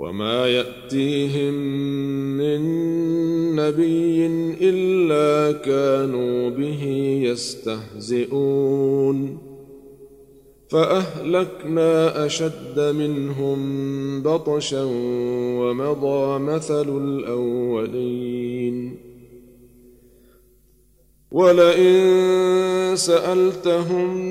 وما يأتيهم من نبي إلا كانوا به يستهزئون. فأهلكنا أشد منهم بطشا ومضى مثل الأولين. ولئن سألتهم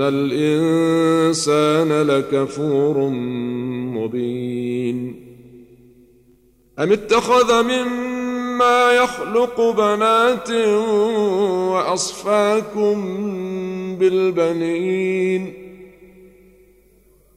ان الانسان لكفور مبين ام اتخذ مما يخلق بنات واصفاكم بالبنين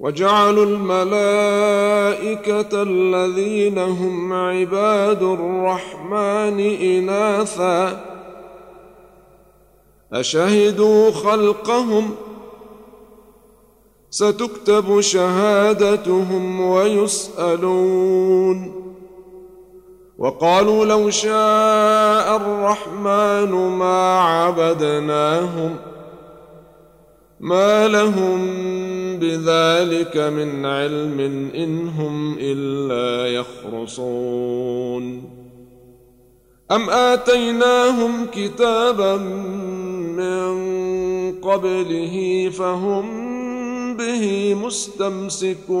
وجعلوا الملائكة الذين هم عباد الرحمن إناثا أشهدوا خلقهم ستكتب شهادتهم ويسألون وقالوا لو شاء الرحمن ما عبدناهم ما لهم بذلك من علم إن هم إلا يخرصون. أم آتيناهم كتابا من قبله فهم به مستمسكون.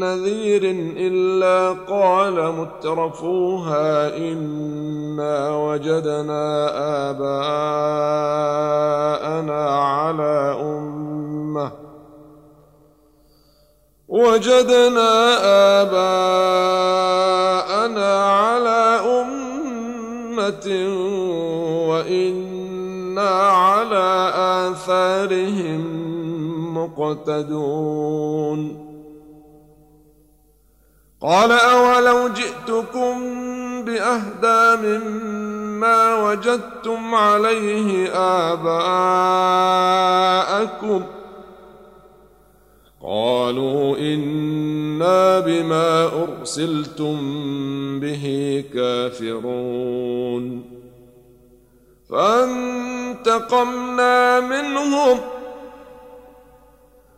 نذير إلا قال مترفوها إنا وجدنا آباءنا على أمة وجدنا آباءنا على أمة وإنا على آثارهم مقتدون قال أولو جئتكم بأهدى مما وجدتم عليه آباءكم قالوا إنا بما أرسلتم به كافرون فانتقمنا منهم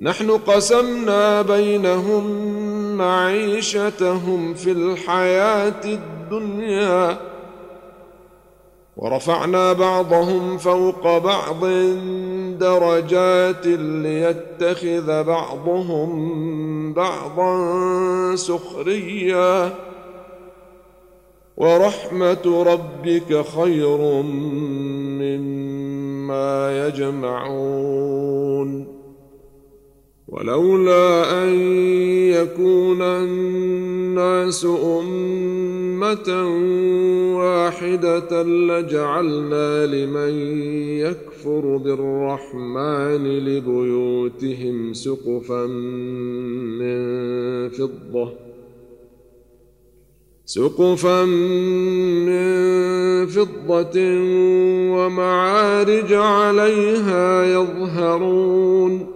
نحن قسمنا بينهم معيشتهم في الحياة الدنيا ورفعنا بعضهم فوق بعض درجات ليتخذ بعضهم بعضا سخريا. ورحمة ربك خير مما يجمعون. ولولا أن يكون الناس أمة واحدة لجعلنا لمن يكفر بالرحمن لبيوتهم سقفا من فضة سقفا من فضة ومعارج عليها يظهرون.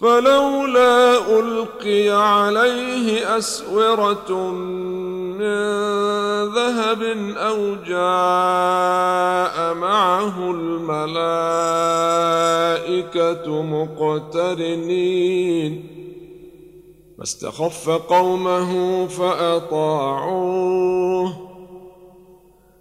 فلولا ألقي عليه أسورة من ذهب أو جاء معه الملائكة مقترنين. فاستخف قومه فأطاعوه.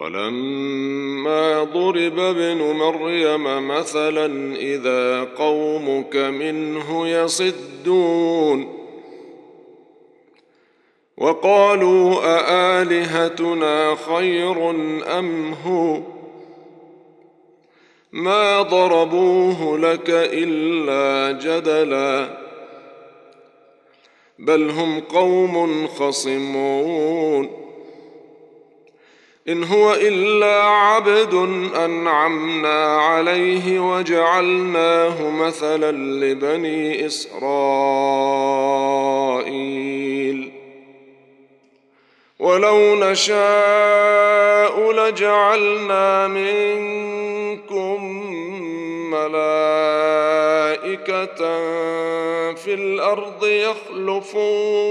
ولما ضرب ابن مريم مثلا إذا قومك منه يصدون. وقالوا أآلهتنا خير أم هو؟ ما ضربوه لك إلا جدلا. بل هم قوم خصمون. إن هو إلا عبد أنعمنا عليه وجعلناه مثلا لبني إسرائيل. ولو نشاء لجعلنا منكم ملائكة في الأرض يخلفون.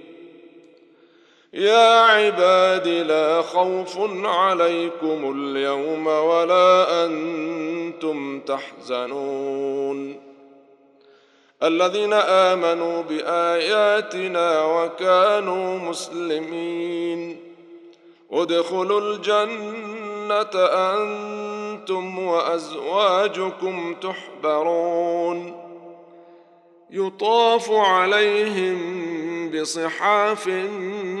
يا عباد لا خوف عليكم اليوم ولا أنتم تحزنون. الذين آمنوا بآياتنا وكانوا مسلمين. ادخلوا الجنة أنتم وأزواجكم تحبرون. يطاف عليهم بصحاف من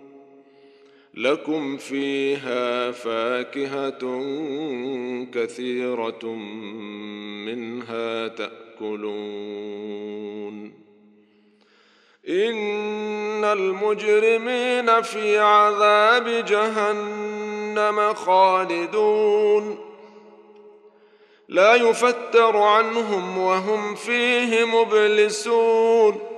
لكم فيها فاكهة كثيرة منها تأكلون. إن المجرمين في عذاب جهنم خالدون. لا يفتر عنهم وهم فيه مبلسون.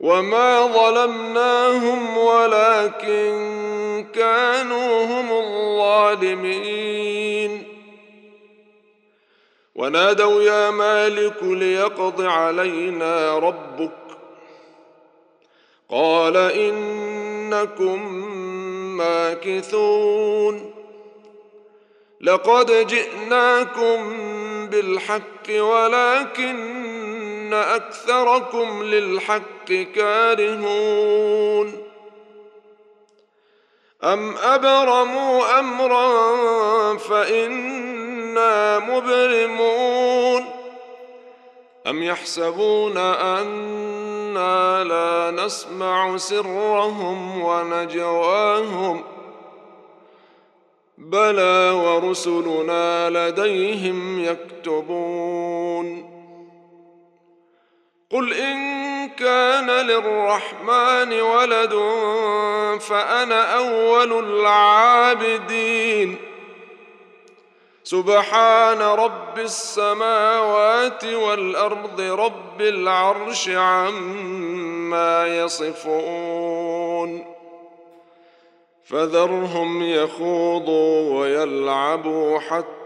وما ظلمناهم ولكن كانوا هم الظالمين ونادوا يا مالك ليقض علينا ربك قال انكم ماكثون لقد جئناكم بالحق ولكن أكثركم للحق كارهون أم أبرموا أمرا فإنا مبرمون أم يحسبون أنا لا نسمع سرهم ونجواهم بلى ورسلنا لديهم يكتبون قل ان كان للرحمن ولد فانا اول العابدين سبحان رب السماوات والارض رب العرش عما يصفون فذرهم يخوضوا ويلعبوا حتى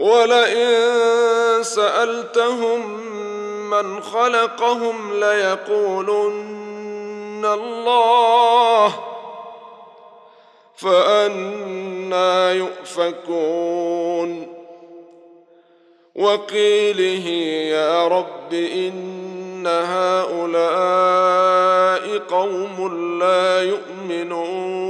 ولئن سألتهم من خلقهم ليقولن الله فأنا يؤفكون. وقيله يا رب إن هؤلاء قوم لا يؤمنون.